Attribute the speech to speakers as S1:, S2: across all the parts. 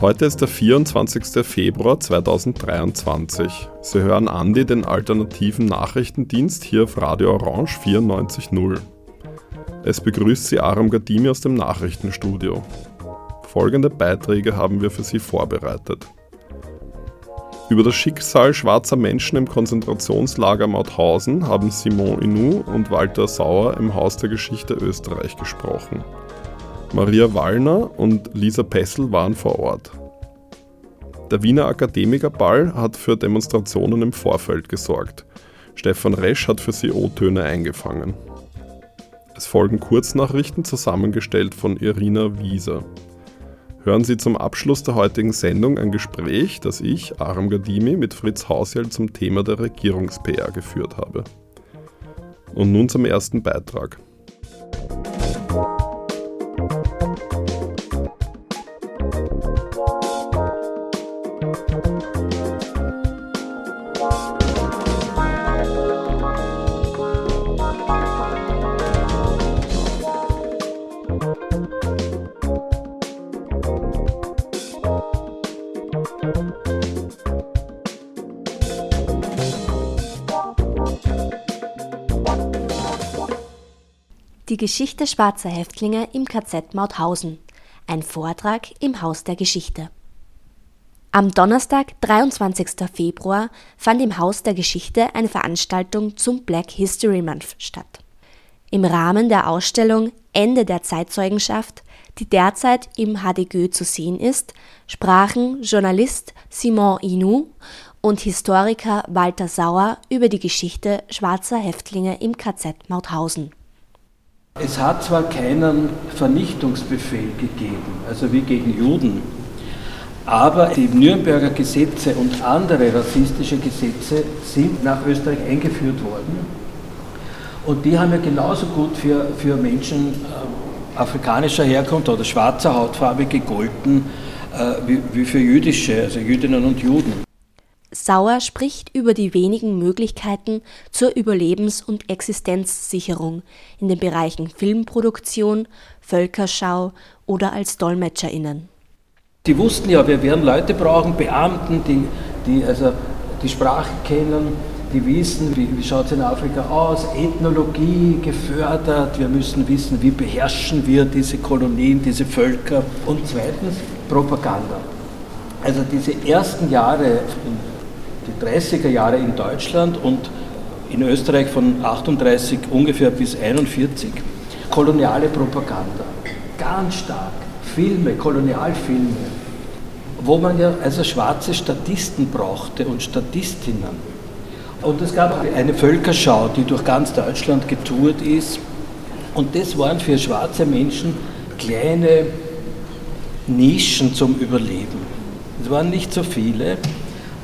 S1: Heute ist der 24. Februar 2023. Sie hören Andi, den alternativen Nachrichtendienst hier auf Radio Orange 94.0. Es begrüßt Sie Aram Gadimi aus dem Nachrichtenstudio. Folgende Beiträge haben wir für Sie vorbereitet. Über das Schicksal schwarzer Menschen im Konzentrationslager Mauthausen haben Simon Inu und Walter Sauer im Haus der Geschichte Österreich gesprochen. Maria Wallner und Lisa Pessel waren vor Ort. Der Wiener Akademikerball hat für Demonstrationen im Vorfeld gesorgt. Stefan Resch hat für sie O-Töne eingefangen. Es folgen Kurznachrichten zusammengestellt von Irina Wieser. Hören Sie zum Abschluss der heutigen Sendung ein Gespräch, das ich, Aram Gadimi, mit Fritz Hausjell zum Thema der Regierungs-PR geführt habe. Und nun zum ersten Beitrag.
S2: Geschichte schwarzer Häftlinge im KZ Mauthausen. Ein Vortrag im Haus der Geschichte. Am Donnerstag, 23. Februar, fand im Haus der Geschichte eine Veranstaltung zum Black History Month statt. Im Rahmen der Ausstellung Ende der Zeitzeugenschaft, die derzeit im HDGÖ zu sehen ist, sprachen Journalist Simon Inu und Historiker Walter Sauer über die Geschichte schwarzer Häftlinge im KZ Mauthausen.
S3: Es hat zwar keinen Vernichtungsbefehl gegeben, also wie gegen Juden, aber die Nürnberger Gesetze und andere rassistische Gesetze sind nach Österreich eingeführt worden. Und die haben ja genauso gut für, für Menschen äh, afrikanischer Herkunft oder schwarzer Hautfarbe gegolten äh, wie, wie für jüdische, also Jüdinnen und Juden.
S2: Sauer spricht über die wenigen Möglichkeiten zur Überlebens- und Existenzsicherung in den Bereichen Filmproduktion, Völkerschau oder als DolmetscherInnen.
S3: Die wussten ja, wir werden Leute brauchen, Beamten, die, die also die Sprache kennen, die wissen, wie, wie schaut es in Afrika aus, Ethnologie gefördert, wir müssen wissen, wie beherrschen wir diese Kolonien, diese Völker und zweitens Propaganda. Also diese ersten Jahre die 30er Jahre in Deutschland und in Österreich von 38 ungefähr bis 41 koloniale Propaganda. Ganz stark. Filme, Kolonialfilme, wo man ja also schwarze Statisten brauchte und Statistinnen. Und es gab eine Völkerschau, die durch ganz Deutschland getourt ist. Und das waren für schwarze Menschen kleine Nischen zum Überleben. Es waren nicht so viele,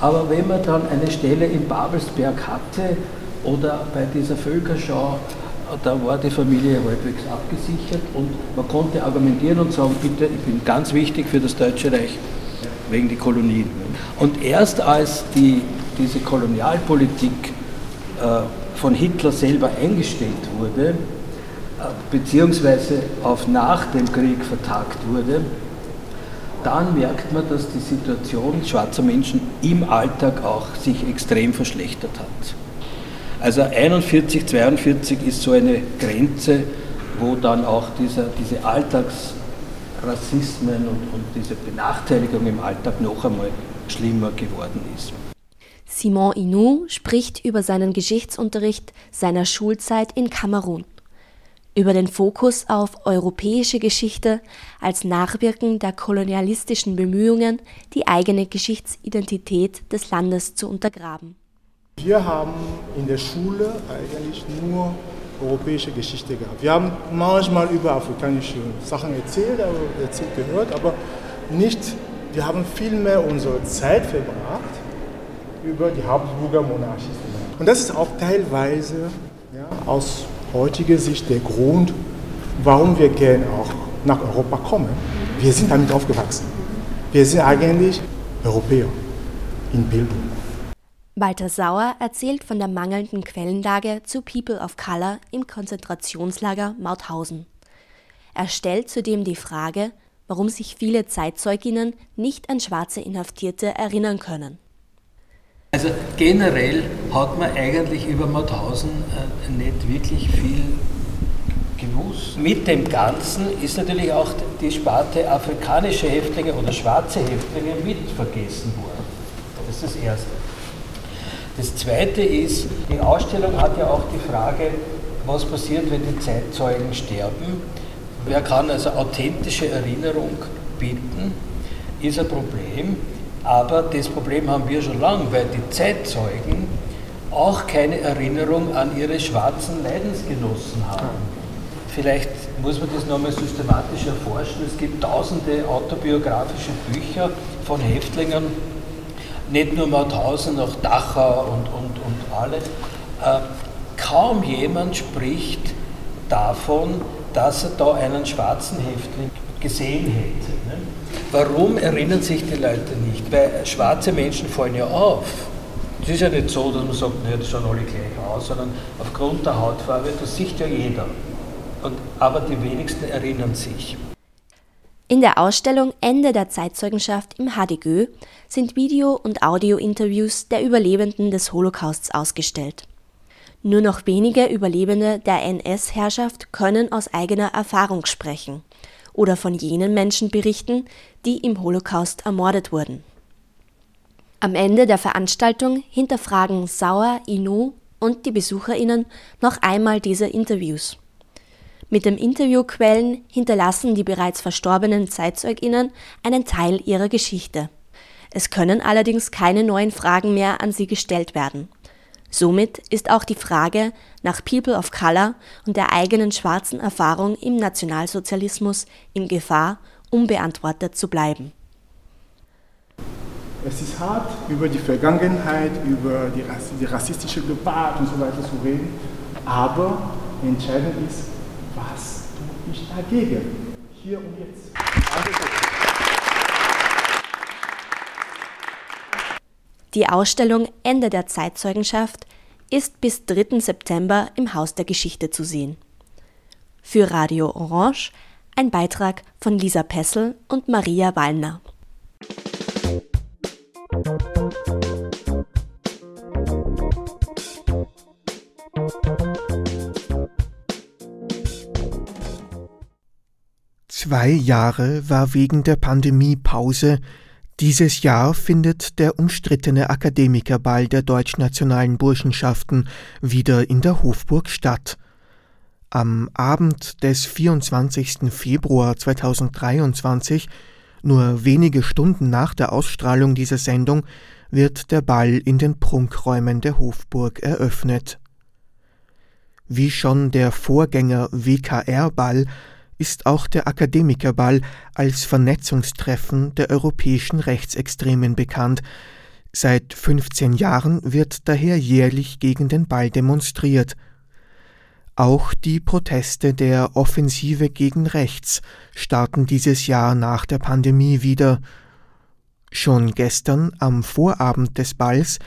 S3: aber wenn man dann eine Stelle in Babelsberg hatte oder bei dieser Völkerschau, da war die Familie halbwegs abgesichert und man konnte argumentieren und sagen, bitte, ich bin ganz wichtig für das Deutsche Reich wegen der Kolonien. Und erst als die, diese Kolonialpolitik äh, von Hitler selber eingestellt wurde, äh, beziehungsweise auf nach dem Krieg vertagt wurde, dann merkt man, dass die Situation schwarzer Menschen im Alltag auch sich extrem verschlechtert hat. Also 41, 42 ist so eine Grenze, wo dann auch dieser, diese Alltagsrassismen und, und diese Benachteiligung im Alltag noch einmal schlimmer geworden ist.
S2: Simon Inou spricht über seinen Geschichtsunterricht seiner Schulzeit in Kamerun über den Fokus auf europäische Geschichte als Nachwirken der kolonialistischen Bemühungen, die eigene Geschichtsidentität des Landes zu untergraben.
S4: Wir haben in der Schule eigentlich nur europäische Geschichte gehabt. Wir haben manchmal über afrikanische Sachen erzählt, erzählt gehört, aber nicht, wir haben viel mehr unsere Zeit verbracht über die Habsburger Monarchie. Und das ist auch teilweise ja, aus heutige Sicht der Grund, warum wir gerne auch nach Europa kommen. Wir sind damit aufgewachsen. Wir sind eigentlich Europäer in Bildung.
S2: Walter Sauer erzählt von der mangelnden Quellenlage zu People of Color im Konzentrationslager Mauthausen. Er stellt zudem die Frage, warum sich viele Zeitzeuginnen nicht an schwarze Inhaftierte erinnern können.
S3: Also generell hat man eigentlich über Mauthausen äh, nicht wirklich viel Genuss. Mit dem Ganzen ist natürlich auch die Sparte afrikanische Häftlinge oder schwarze Häftlinge mit vergessen worden. Das ist das Erste. Das Zweite ist, die Ausstellung hat ja auch die Frage, was passiert, wenn die Zeitzeugen sterben. Wer kann also authentische Erinnerung bieten, ist ein Problem. Aber das Problem haben wir schon lange, weil die Zeitzeugen auch keine Erinnerung an ihre schwarzen Leidensgenossen haben. Vielleicht muss man das nochmal systematisch erforschen. Es gibt tausende autobiografische Bücher von Häftlingen, nicht nur Mauthausen, auch Dachau und, und, und alle. Äh, kaum jemand spricht davon, dass er da einen schwarzen Häftling gesehen hätte. Warum erinnern sich die Leute nicht? Weil schwarze Menschen fallen ja auf. Es ist ja nicht so, dass man sagt, naja, das schauen alle gleich aus, sondern aufgrund der Hautfarbe, das sieht ja jeder. Und, aber die wenigsten erinnern sich.
S2: In der Ausstellung Ende der Zeitzeugenschaft im HDGÖ sind Video- und Audio-Interviews der Überlebenden des Holocausts ausgestellt. Nur noch wenige Überlebende der NS-Herrschaft können aus eigener Erfahrung sprechen oder von jenen Menschen berichten, die im Holocaust ermordet wurden. Am Ende der Veranstaltung hinterfragen Sauer, Inu und die BesucherInnen noch einmal diese Interviews. Mit den Interviewquellen hinterlassen die bereits verstorbenen ZeitzeugInnen einen Teil ihrer Geschichte. Es können allerdings keine neuen Fragen mehr an sie gestellt werden. Somit ist auch die Frage nach People of Color und der eigenen schwarzen Erfahrung im Nationalsozialismus in Gefahr, unbeantwortet zu bleiben.
S4: Es ist hart, über die Vergangenheit, über die, die rassistische Debatte und so weiter zu reden, aber entscheidend ist, was tue ich dagegen? Hier und jetzt.
S2: Die Ausstellung Ende der Zeitzeugenschaft ist bis 3. September im Haus der Geschichte zu sehen. Für Radio Orange ein Beitrag von Lisa Pessel und Maria Wallner.
S5: Zwei Jahre war wegen der Pandemie Pause. Dieses Jahr findet der umstrittene Akademikerball der deutschnationalen Burschenschaften wieder in der Hofburg statt. Am Abend des 24. Februar 2023, nur wenige Stunden nach der Ausstrahlung dieser Sendung, wird der Ball in den Prunkräumen der Hofburg eröffnet. Wie schon der Vorgänger WKR-Ball ist auch der Akademikerball als Vernetzungstreffen der europäischen Rechtsextremen bekannt. Seit 15 Jahren wird daher jährlich gegen den Ball demonstriert. Auch die Proteste der Offensive gegen Rechts starten dieses Jahr nach der Pandemie wieder. Schon gestern am Vorabend des Balls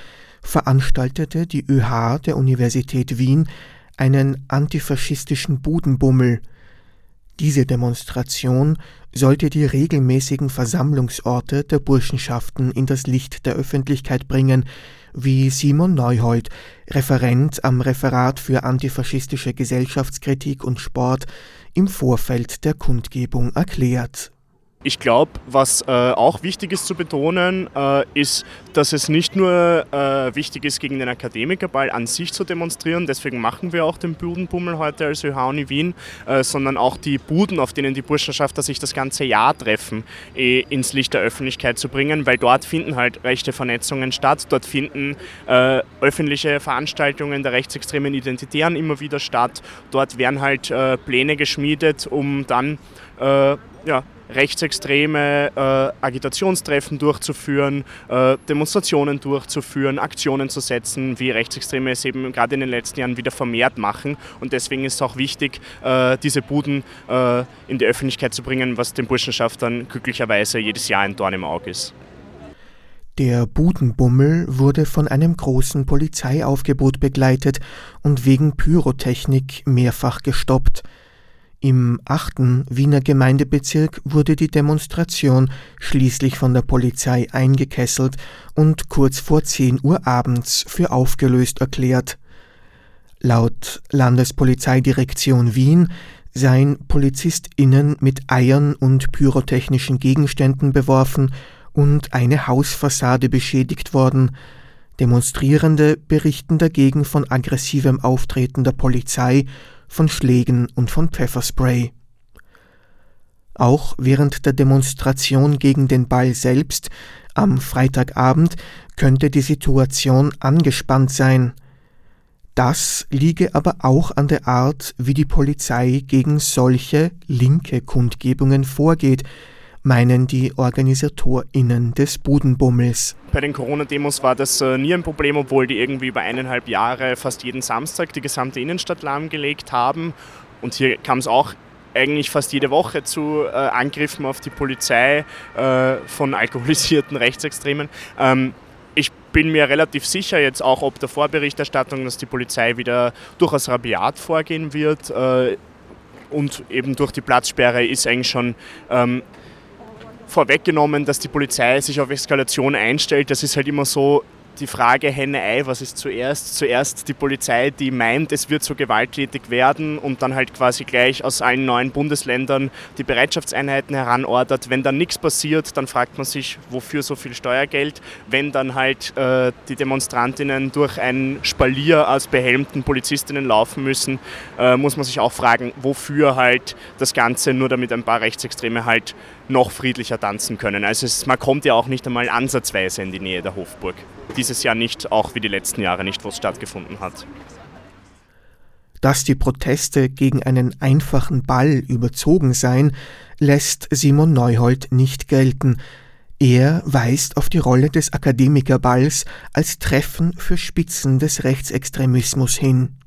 S5: veranstaltete die ÖH der Universität Wien einen antifaschistischen Budenbummel. Diese Demonstration sollte die regelmäßigen Versammlungsorte der Burschenschaften in das Licht der Öffentlichkeit bringen, wie Simon Neuhold, Referent am Referat für antifaschistische Gesellschaftskritik und Sport, im Vorfeld der Kundgebung erklärt
S6: ich glaube, was äh, auch wichtig ist zu betonen, äh, ist, dass es nicht nur äh, wichtig ist, gegen den Akademikerball an sich zu demonstrieren, deswegen machen wir auch den Budenbummel heute als ÖH-Uni Wien, äh, sondern auch die Buden, auf denen die Burschenschafter sich das ganze Jahr treffen, eh, ins Licht der Öffentlichkeit zu bringen, weil dort finden halt rechte Vernetzungen statt, dort finden äh, öffentliche Veranstaltungen der rechtsextremen Identitären immer wieder statt, dort werden halt Pläne geschmiedet, um dann ja, rechtsextreme äh, Agitationstreffen durchzuführen, äh, Demonstrationen durchzuführen, Aktionen zu setzen, wie Rechtsextreme es eben gerade in den letzten Jahren wieder vermehrt machen. Und deswegen ist es auch wichtig, äh, diese Buden äh, in die Öffentlichkeit zu bringen, was den Burschenschaftern glücklicherweise jedes Jahr ein Dorn im Auge ist.
S5: Der Budenbummel wurde von einem großen Polizeiaufgebot begleitet und wegen Pyrotechnik mehrfach gestoppt. Im achten Wiener Gemeindebezirk wurde die Demonstration schließlich von der Polizei eingekesselt und kurz vor 10 Uhr abends für aufgelöst erklärt. Laut Landespolizeidirektion Wien seien PolizistInnen mit Eiern und pyrotechnischen Gegenständen beworfen und eine Hausfassade beschädigt worden. Demonstrierende berichten dagegen von aggressivem Auftreten der Polizei, von Schlägen und von Pfefferspray. Auch während der Demonstration gegen den Ball selbst am Freitagabend könnte die Situation angespannt sein. Das liege aber auch an der Art, wie die Polizei gegen solche linke Kundgebungen vorgeht, meinen die OrganisatorInnen des Budenbummels.
S6: Bei den Corona-Demos war das äh, nie ein Problem, obwohl die irgendwie über eineinhalb Jahre fast jeden Samstag die gesamte Innenstadt lahmgelegt haben. Und hier kam es auch eigentlich fast jede Woche zu äh, Angriffen auf die Polizei äh, von alkoholisierten Rechtsextremen. Ähm, ich bin mir relativ sicher jetzt auch ob der Vorberichterstattung, dass die Polizei wieder durchaus rabiat vorgehen wird. Äh, und eben durch die Platzsperre ist eigentlich schon ähm, vorweggenommen, dass die Polizei sich auf Eskalation einstellt. Das ist halt immer so die Frage Henne-Ei, was ist zuerst? Zuerst die Polizei, die meint, es wird so gewalttätig werden und dann halt quasi gleich aus allen neuen Bundesländern die Bereitschaftseinheiten heranordert. Wenn dann nichts passiert, dann fragt man sich, wofür so viel Steuergeld? Wenn dann halt äh, die Demonstrantinnen durch ein Spalier aus behelmten Polizistinnen laufen müssen, äh, muss man sich auch fragen, wofür halt das Ganze, nur damit ein paar Rechtsextreme halt noch friedlicher tanzen können. Also es, man kommt ja auch nicht einmal ansatzweise in die Nähe der Hofburg. Dieses Jahr nicht, auch wie die letzten Jahre nicht, wo es stattgefunden hat.
S5: Dass die Proteste gegen einen einfachen Ball überzogen seien, lässt Simon Neuhold nicht gelten. Er weist auf die Rolle des Akademikerballs als Treffen für Spitzen des Rechtsextremismus hin.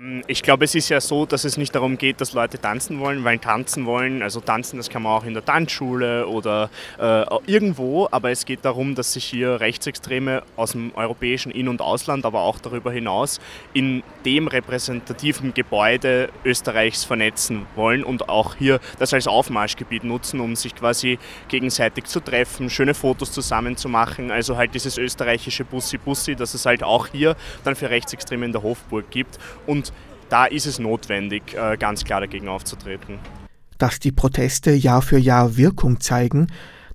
S6: Mm, ich glaube, es ist ja so, dass es nicht darum geht, dass Leute tanzen wollen, weil tanzen wollen, also tanzen, das kann man auch in der Tanzschule oder äh, irgendwo, aber es geht darum, dass sich hier Rechtsextreme aus dem europäischen In- und Ausland, aber auch darüber hinaus in dem repräsentativen Gebäude Österreichs vernetzen wollen und auch hier das als Aufmarschgebiet nutzen, um sich quasi gegenseitig zu treffen, schöne Fotos zusammen zu machen, also halt dieses österreichische Bussi-Bussi, das es halt auch hier dann für Rechtsextreme in der Hofburg gibt. Und da ist es notwendig, äh, ganz klar dagegen aufzutreten.
S5: Dass die Proteste Jahr für Jahr Wirkung zeigen,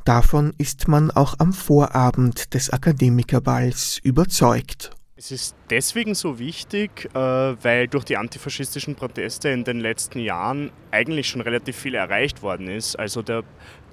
S5: davon ist man auch am Vorabend des Akademikerballs überzeugt.
S6: Es ist deswegen so wichtig, äh, weil durch die antifaschistischen Proteste in den letzten Jahren eigentlich schon relativ viel erreicht worden ist. Also der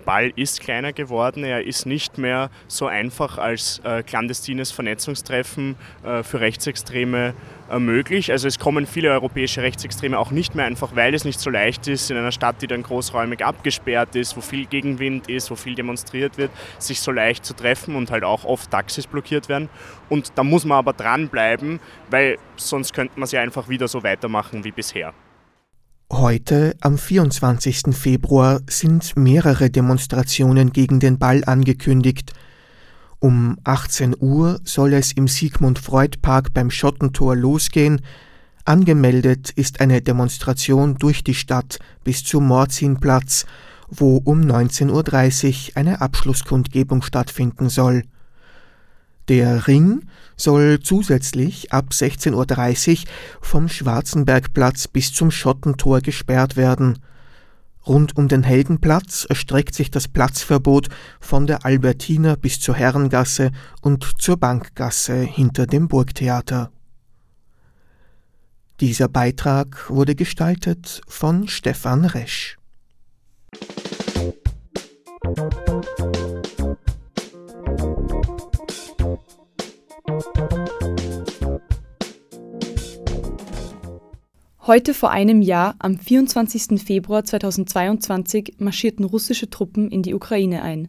S6: Ball ist kleiner geworden, er ist nicht mehr so einfach als äh, clandestines Vernetzungstreffen äh, für Rechtsextreme äh, möglich. Also es kommen viele europäische Rechtsextreme auch nicht mehr einfach, weil es nicht so leicht ist, in einer Stadt, die dann großräumig abgesperrt ist, wo viel Gegenwind ist, wo viel demonstriert wird, sich so leicht zu treffen und halt auch oft Taxis blockiert werden. Und da muss man aber dranbleiben, weil sonst könnte man es ja einfach wieder so weitermachen wie bisher.
S5: Heute, am 24. Februar, sind mehrere Demonstrationen gegen den Ball angekündigt. Um 18 Uhr soll es im Sigmund Freud Park beim Schottentor losgehen. Angemeldet ist eine Demonstration durch die Stadt bis zum Morzinplatz, wo um 19.30 Uhr eine Abschlusskundgebung stattfinden soll. Der Ring soll zusätzlich ab 16.30 Uhr vom Schwarzenbergplatz bis zum Schottentor gesperrt werden. Rund um den Heldenplatz erstreckt sich das Platzverbot von der Albertiner bis zur Herrengasse und zur Bankgasse hinter dem Burgtheater. Dieser Beitrag wurde gestaltet von Stefan Resch.
S7: Heute vor einem Jahr, am 24. Februar 2022, marschierten russische Truppen in die Ukraine ein.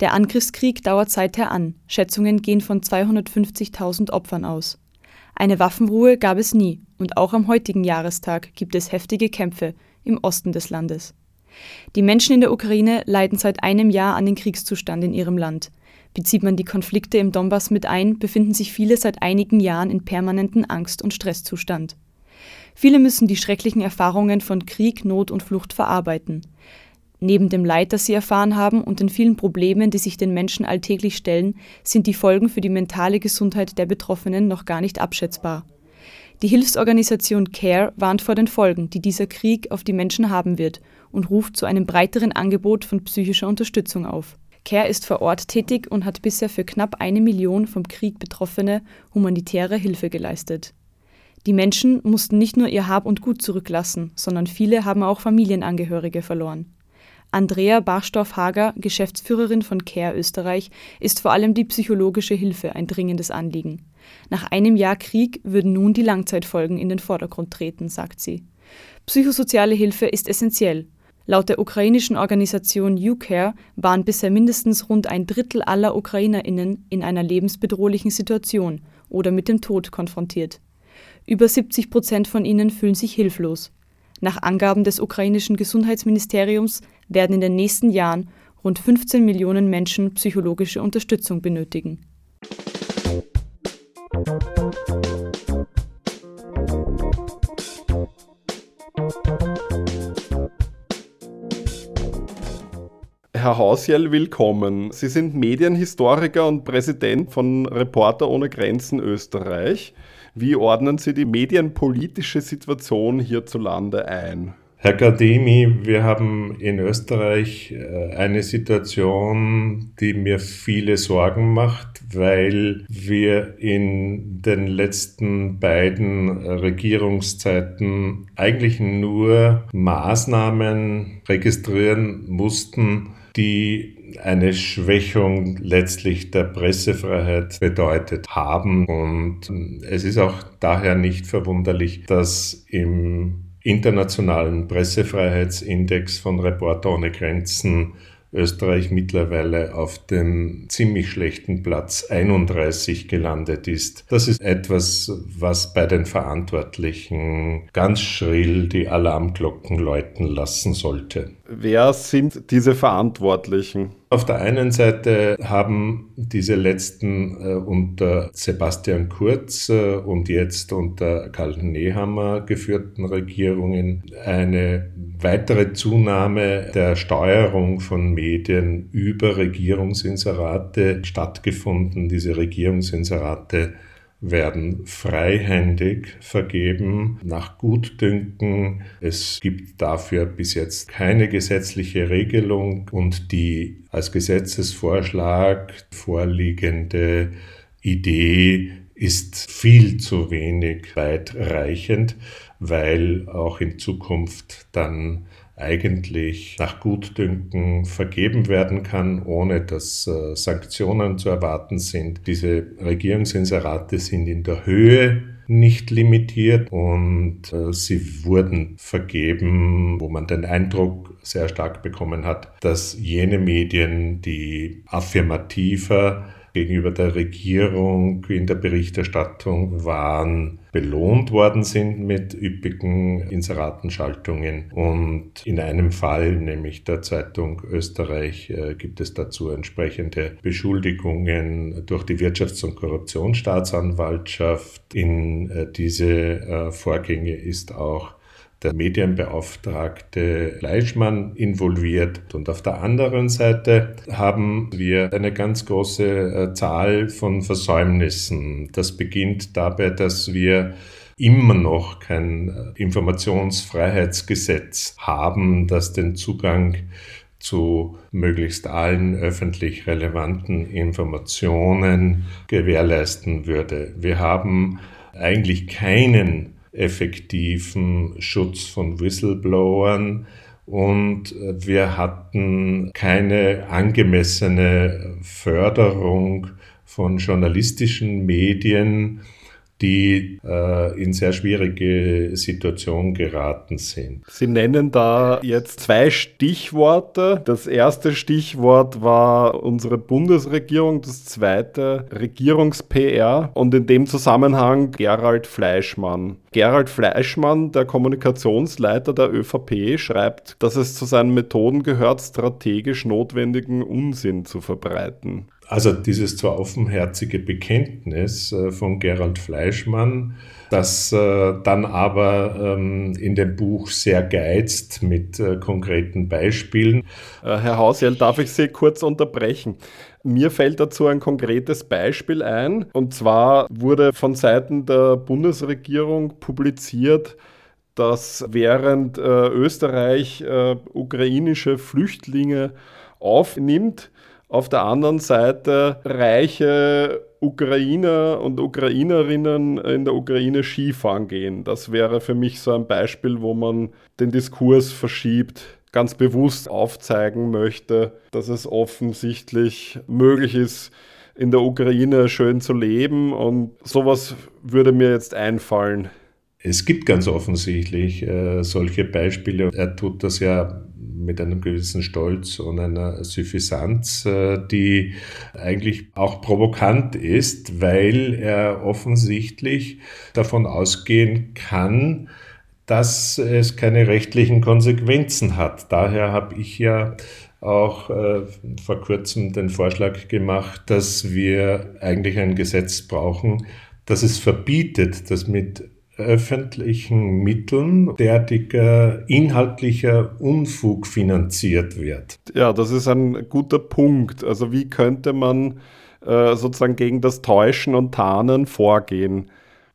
S7: Der Angriffskrieg dauert seither an, Schätzungen gehen von 250.000 Opfern aus. Eine Waffenruhe gab es nie, und auch am heutigen Jahrestag gibt es heftige Kämpfe im Osten des Landes. Die Menschen in der Ukraine leiden seit einem Jahr an den Kriegszustand in ihrem Land. Bezieht man die Konflikte im Donbass mit ein, befinden sich viele seit einigen Jahren in permanenten Angst- und Stresszustand. Viele müssen die schrecklichen Erfahrungen von Krieg, Not und Flucht verarbeiten. Neben dem Leid, das sie erfahren haben und den vielen Problemen, die sich den Menschen alltäglich stellen, sind die Folgen für die mentale Gesundheit der Betroffenen noch gar nicht abschätzbar. Die Hilfsorganisation CARE warnt vor den Folgen, die dieser Krieg auf die Menschen haben wird und ruft zu einem breiteren Angebot von psychischer Unterstützung auf. CARE ist vor Ort tätig und hat bisher für knapp eine Million vom Krieg Betroffene humanitäre Hilfe geleistet. Die Menschen mussten nicht nur ihr Hab und Gut zurücklassen, sondern viele haben auch Familienangehörige verloren. Andrea Barstoff-Hager, Geschäftsführerin von CARE Österreich, ist vor allem die psychologische Hilfe ein dringendes Anliegen. Nach einem Jahr Krieg würden nun die Langzeitfolgen in den Vordergrund treten, sagt sie. Psychosoziale Hilfe ist essentiell. Laut der ukrainischen Organisation UCare waren bisher mindestens rund ein Drittel aller UkrainerInnen in einer lebensbedrohlichen Situation oder mit dem Tod konfrontiert. Über 70 Prozent von ihnen fühlen sich hilflos. Nach Angaben des ukrainischen Gesundheitsministeriums werden in den nächsten Jahren rund 15 Millionen Menschen psychologische Unterstützung benötigen.
S1: Herr Hausjell, willkommen. Sie sind Medienhistoriker und Präsident von Reporter ohne Grenzen Österreich. Wie ordnen Sie die medienpolitische Situation hierzulande ein?
S8: Herr Gardemi, wir haben in Österreich äh, eine Situation, die mir viele Sorgen macht, weil wir in den letzten beiden Regierungszeiten eigentlich nur Maßnahmen registrieren mussten, die eine Schwächung letztlich der Pressefreiheit bedeutet haben. Und es ist auch daher nicht verwunderlich, dass im internationalen Pressefreiheitsindex von Reporter ohne Grenzen Österreich mittlerweile auf dem ziemlich schlechten Platz 31 gelandet ist. Das ist etwas, was bei den Verantwortlichen ganz schrill die Alarmglocken läuten lassen sollte.
S1: Wer sind diese Verantwortlichen?
S8: Auf der einen Seite haben diese letzten äh, unter Sebastian Kurz äh, und jetzt unter Karl Nehammer geführten Regierungen eine weitere Zunahme der Steuerung von Medien über Regierungsinserate stattgefunden. Diese Regierungsinserate werden freihändig vergeben nach Gutdünken. Es gibt dafür bis jetzt keine gesetzliche Regelung und die als Gesetzesvorschlag vorliegende Idee ist viel zu wenig weitreichend, weil auch in Zukunft dann eigentlich nach Gutdünken vergeben werden kann, ohne dass äh, Sanktionen zu erwarten sind. Diese Regierungsinserate sind in der Höhe nicht limitiert und äh, sie wurden vergeben, wo man den Eindruck sehr stark bekommen hat, dass jene Medien, die affirmativer gegenüber der Regierung in der Berichterstattung waren, belohnt worden sind mit üppigen Inseratenschaltungen. Und in einem Fall, nämlich der Zeitung Österreich, äh, gibt es dazu entsprechende Beschuldigungen durch die Wirtschafts- und Korruptionsstaatsanwaltschaft. In äh, diese äh, Vorgänge ist auch der Medienbeauftragte Fleischmann involviert. Und auf der anderen Seite haben wir eine ganz große äh, Zahl von Versäumnissen. Das beginnt dabei, dass wir immer noch kein äh, Informationsfreiheitsgesetz haben, das den Zugang zu möglichst allen öffentlich relevanten Informationen gewährleisten würde. Wir haben eigentlich keinen effektiven Schutz von Whistleblowern und wir hatten keine angemessene Förderung von journalistischen Medien. Die äh, in sehr schwierige Situationen geraten sind.
S1: Sie nennen da jetzt zwei Stichworte. Das erste Stichwort war unsere Bundesregierung, das zweite Regierungs-PR und in dem Zusammenhang Gerald Fleischmann. Gerald Fleischmann, der Kommunikationsleiter der ÖVP, schreibt, dass es zu seinen Methoden gehört, strategisch notwendigen Unsinn zu verbreiten.
S8: Also dieses zwar offenherzige Bekenntnis äh, von Gerald Fleischmann, das äh, dann aber ähm, in dem Buch sehr geizt mit äh, konkreten Beispielen.
S1: Herr Hausjell, darf ich Sie kurz unterbrechen? Mir fällt dazu ein konkretes Beispiel ein. Und zwar wurde von Seiten der Bundesregierung publiziert, dass während Österreich ukrainische Flüchtlinge aufnimmt, auf der anderen Seite reiche Ukrainer und Ukrainerinnen in der Ukraine Skifahren gehen. Das wäre für mich so ein Beispiel, wo man den Diskurs verschiebt, ganz bewusst aufzeigen möchte, dass es offensichtlich möglich ist, in der Ukraine schön zu leben und sowas würde mir jetzt einfallen.
S8: Es gibt ganz offensichtlich äh, solche Beispiele. Er tut das ja mit einem gewissen Stolz und einer Suffisanz, äh, die eigentlich auch provokant ist, weil er offensichtlich davon ausgehen kann, dass es keine rechtlichen Konsequenzen hat. Daher habe ich ja auch äh, vor kurzem den Vorschlag gemacht, dass wir eigentlich ein Gesetz brauchen, das es verbietet, dass mit öffentlichen Mitteln derartiger inhaltlicher Unfug finanziert wird.
S1: Ja, das ist ein guter Punkt. Also wie könnte man äh, sozusagen gegen das Täuschen und Tarnen vorgehen?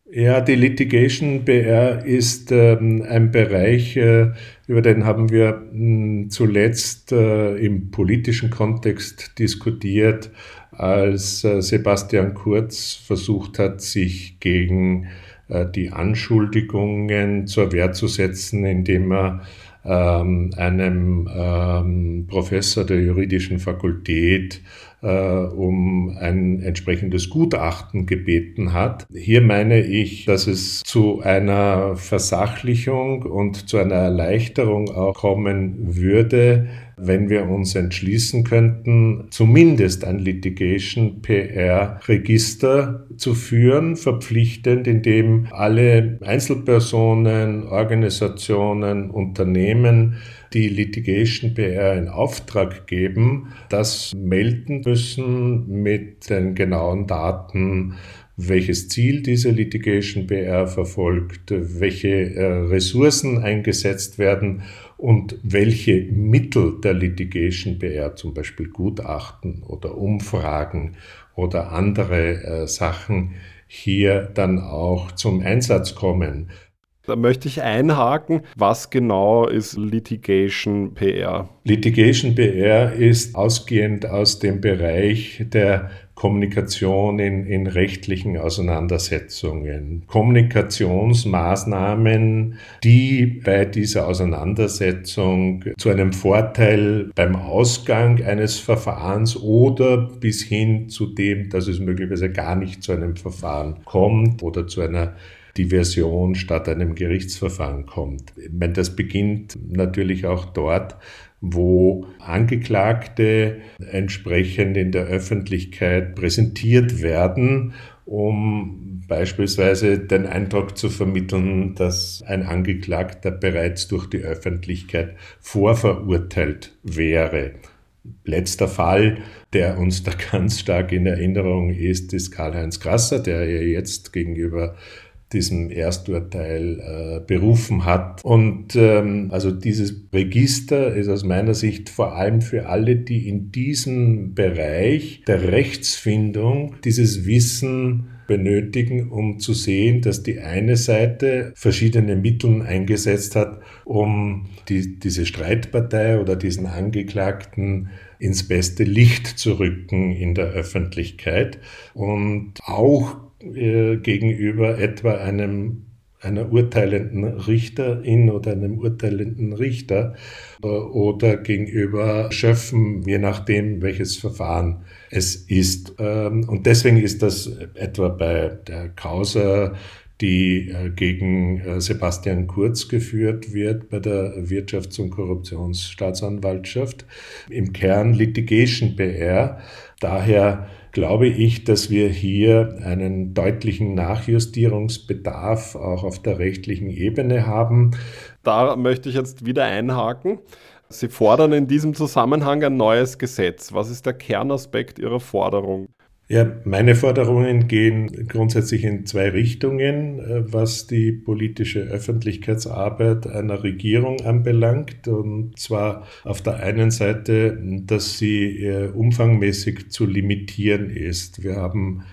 S8: Ja, die Litigation BR ist ähm, ein Bereich, äh, über den haben wir mh, hm, zuletzt äh, im politischen Kontext diskutiert, als äh, Sebastian Kurz versucht hat, sich gegen äh, die Anschuldigungen zur Wehr zu setzen, indem er ähm, einem ähm, Professor der juridischen Fakultät äh, um ein entsprechendes Gutachten gebeten hat. Hier meine ich, dass es zu einer Versachlichung und zu einer Erleichterung auch kommen würde, wenn wir uns entschließen könnten, zumindest ein Litigation PR Register zu führen, verpflichtend, in dem alle Einzelpersonen, Organisationen, Unternehmen, die Litigation PR in Auftrag geben, das melden müssen mit den genauen Daten, welches Ziel diese Litigation PR verfolgt, welche äh, Ressourcen eingesetzt werden und welche Mittel der Litigation PR, zum Beispiel Gutachten oder Umfragen oder andere äh, Sachen, hier dann auch zum Einsatz kommen.
S1: Da möchte ich einhaken. Was genau ist Litigation PR?
S8: Litigation PR ist ausgehend aus dem Bereich der Kommunikation in, in rechtlichen Auseinandersetzungen. Kommunikationsmaßnahmen, die bei dieser Auseinandersetzung zu einem Vorteil beim Ausgang eines Verfahrens oder bis hin zu dem, dass es möglicherweise gar nicht zu einem Verfahren kommt oder zu einer Diversion statt einem Gerichtsverfahren kommt. Ich meine, das beginnt natürlich auch dort, wo Angeklagte entsprechend in der Öffentlichkeit präsentiert werden, um beispielsweise den Eindruck zu vermitteln, dass ein Angeklagter bereits durch die Öffentlichkeit vorverurteilt wäre. Letzter Fall, der uns da ganz stark in Erinnerung ist, ist Karl-Heinz Grasser, der ja jetzt gegenüber diesem Ersturteil äh, berufen hat. Und ähm, also dieses Register ist aus meiner Sicht vor allem für alle, die in diesem Bereich der Rechtsfindung dieses Wissen benötigen, um zu sehen, dass die eine Seite verschiedene Mittel eingesetzt hat, um die, diese Streitpartei oder diesen Angeklagten ins beste Licht zu rücken in der Öffentlichkeit und auch äh, gegenüber etwa einem einer urteilenden Richterin oder einem urteilenden Richter oder gegenüber Schöffen, je nachdem, welches Verfahren es ist. Ähm, und deswegen ist das etwa bei der Causa die äh, gegen äh, Sebastian Kurz geführt wird bei der Wirtschafts- und Korruptionsstaatsanwaltschaft. Im Kern Litigation PR. Daher glaube ich, dass wir hier einen deutlichen Nachjustierungsbedarf auch auf der rechtlichen Ebene haben.
S1: Da möchte ich jetzt wieder einhaken. Sie fordern in diesem Zusammenhang ein neues Gesetz. Was ist der Kernaspekt Ihrer Forderung?
S8: Ja, meine Forderungen gehen grundsätzlich in zwei Richtungen, äh, was die politische Öffentlichkeitsarbeit einer Regierung anbelangt. Und zwar auf der einen Seite, dass sie äh, umfangmäßig zu limitieren ist. Wir haben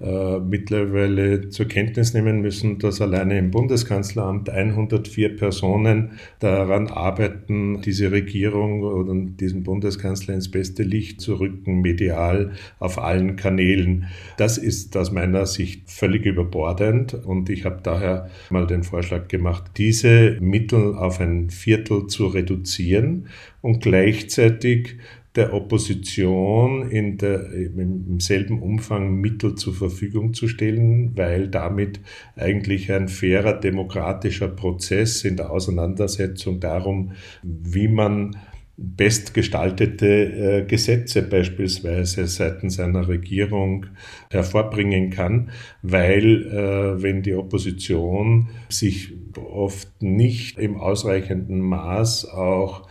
S8: mittlerweile zur Kenntnis nehmen müssen, dass alleine im Bundeskanzleramt 104 Personen daran arbeiten, diese Regierung oder diesen Bundeskanzler ins beste Licht zu rücken, medial auf allen Kanälen. Das ist aus meiner Sicht völlig überbordend und ich habe daher mal den Vorschlag gemacht, diese Mittel auf ein Viertel zu reduzieren und gleichzeitig der Opposition in der, im selben Umfang Mittel zur Verfügung zu stellen, weil damit eigentlich ein fairer demokratischer Prozess in der Auseinandersetzung darum, wie man bestgestaltete äh, Gesetze beispielsweise seitens einer Regierung hervorbringen kann, weil äh, wenn die Opposition sich oft nicht im ausreichenden Maß auch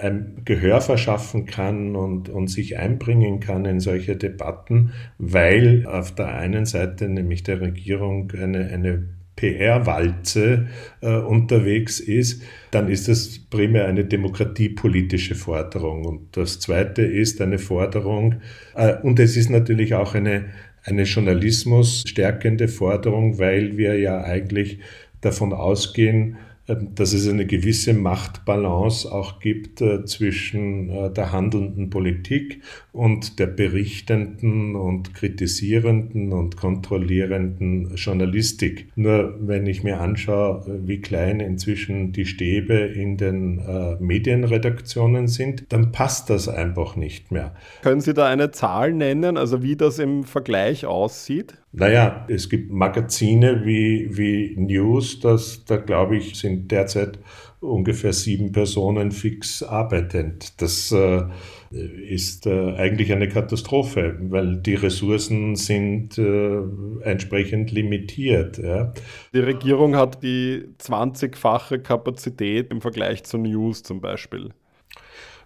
S8: ein Gehör verschaffen kann und, und sich einbringen kann in solche Debatten, weil auf der einen Seite nämlich der Regierung eine, eine PR-Walze äh, unterwegs ist, dann ist das primär eine demokratiepolitische Forderung. Und das Zweite ist eine Forderung, äh, und es ist natürlich auch eine, eine Journalismus stärkende Forderung, weil wir ja eigentlich davon ausgehen, dass es eine gewisse Machtbalance auch gibt äh, zwischen äh, der handelnden Politik und der berichtenden und kritisierenden und kontrollierenden Journalistik. Nur wenn ich mir anschaue, äh, wie klein inzwischen die Stäbe in den Medienredaktionen sind, dann passt das einfach nicht mehr.
S1: Können Sie da eine Zahl nennen, also wie das im Vergleich aussieht?
S8: Naja, es gibt Magazine wie, wie News, das, da glaube ich, sind derzeit ungefähr sieben Personen fix arbeitend. Das äh, ist äh, eigentlich eine Katastrophe, weil die Ressourcen sind äh, entsprechend limitiert. Ja.
S1: Die Regierung hat die 20-fache Kapazität im Vergleich zu News zum Beispiel.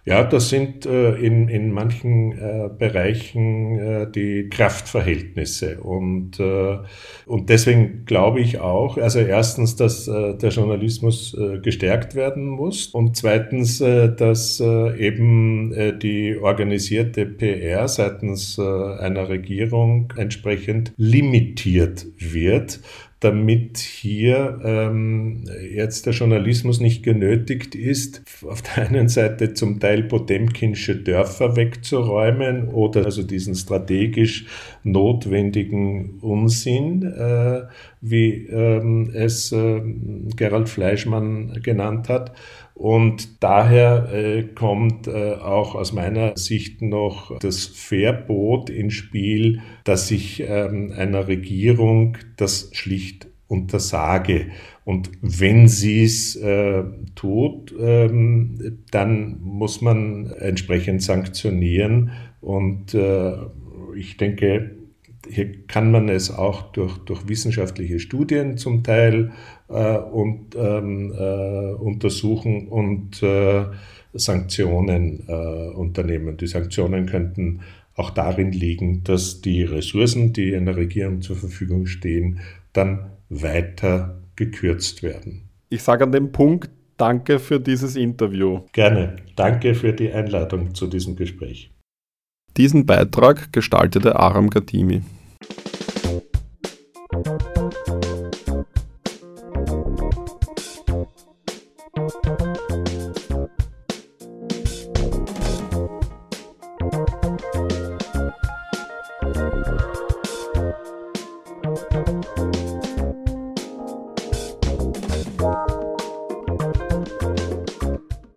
S8: Ja, das sind äh, in, in manchen äh, Bereichen äh, die Kraftverhältnisse. Und, äh, und deswegen glaube ich auch, also erstens, dass äh, der Journalismus äh, gestärkt werden muss und zweitens, dass eben die organisierte PR seitens einer Regierung entsprechend limitiert wird damit hier ähm, jetzt der Journalismus nicht genötigt ist, auf der einen Seite zum Teil Potemkinsche Dörfer wegzuräumen oder also diesen strategisch notwendigen Unsinn, äh, wie ähm, es äh, Gerald Fleischmann genannt hat, und daher äh, kommt äh, auch aus meiner Sicht noch das Verbot ins Spiel, dass ich ähm, einer Regierung das schlicht untersage. Und wenn sie es äh, tut, ähm, dann muss man entsprechend sanktionieren. Und äh, ich denke, hier kann man es auch durch, durch wissenschaftliche Studien zum Teil äh, und, ähm, äh, untersuchen und äh, Sanktionen äh, unternehmen. Die Sanktionen könnten auch darin liegen, dass die Ressourcen, die einer Regierung zur Verfügung stehen, dann weiter gekürzt werden.
S1: Ich sage an dem Punkt Danke für dieses Interview.
S8: Gerne. Danke für die Einladung zu diesem Gespräch.
S1: Diesen Beitrag gestaltete Aram Gatimi.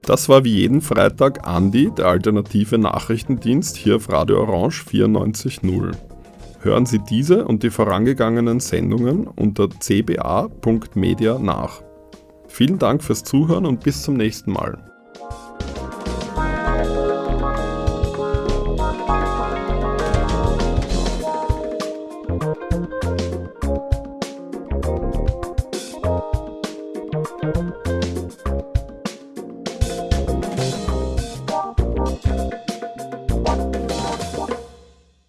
S1: Das war wie jeden Freitag Andi, der alternative Nachrichtendienst hier auf Radio Orange 94.0. Hören Sie diese und die vorangegangenen Sendungen unter cba.media nach. Vielen Dank fürs Zuhören und bis zum nächsten Mal.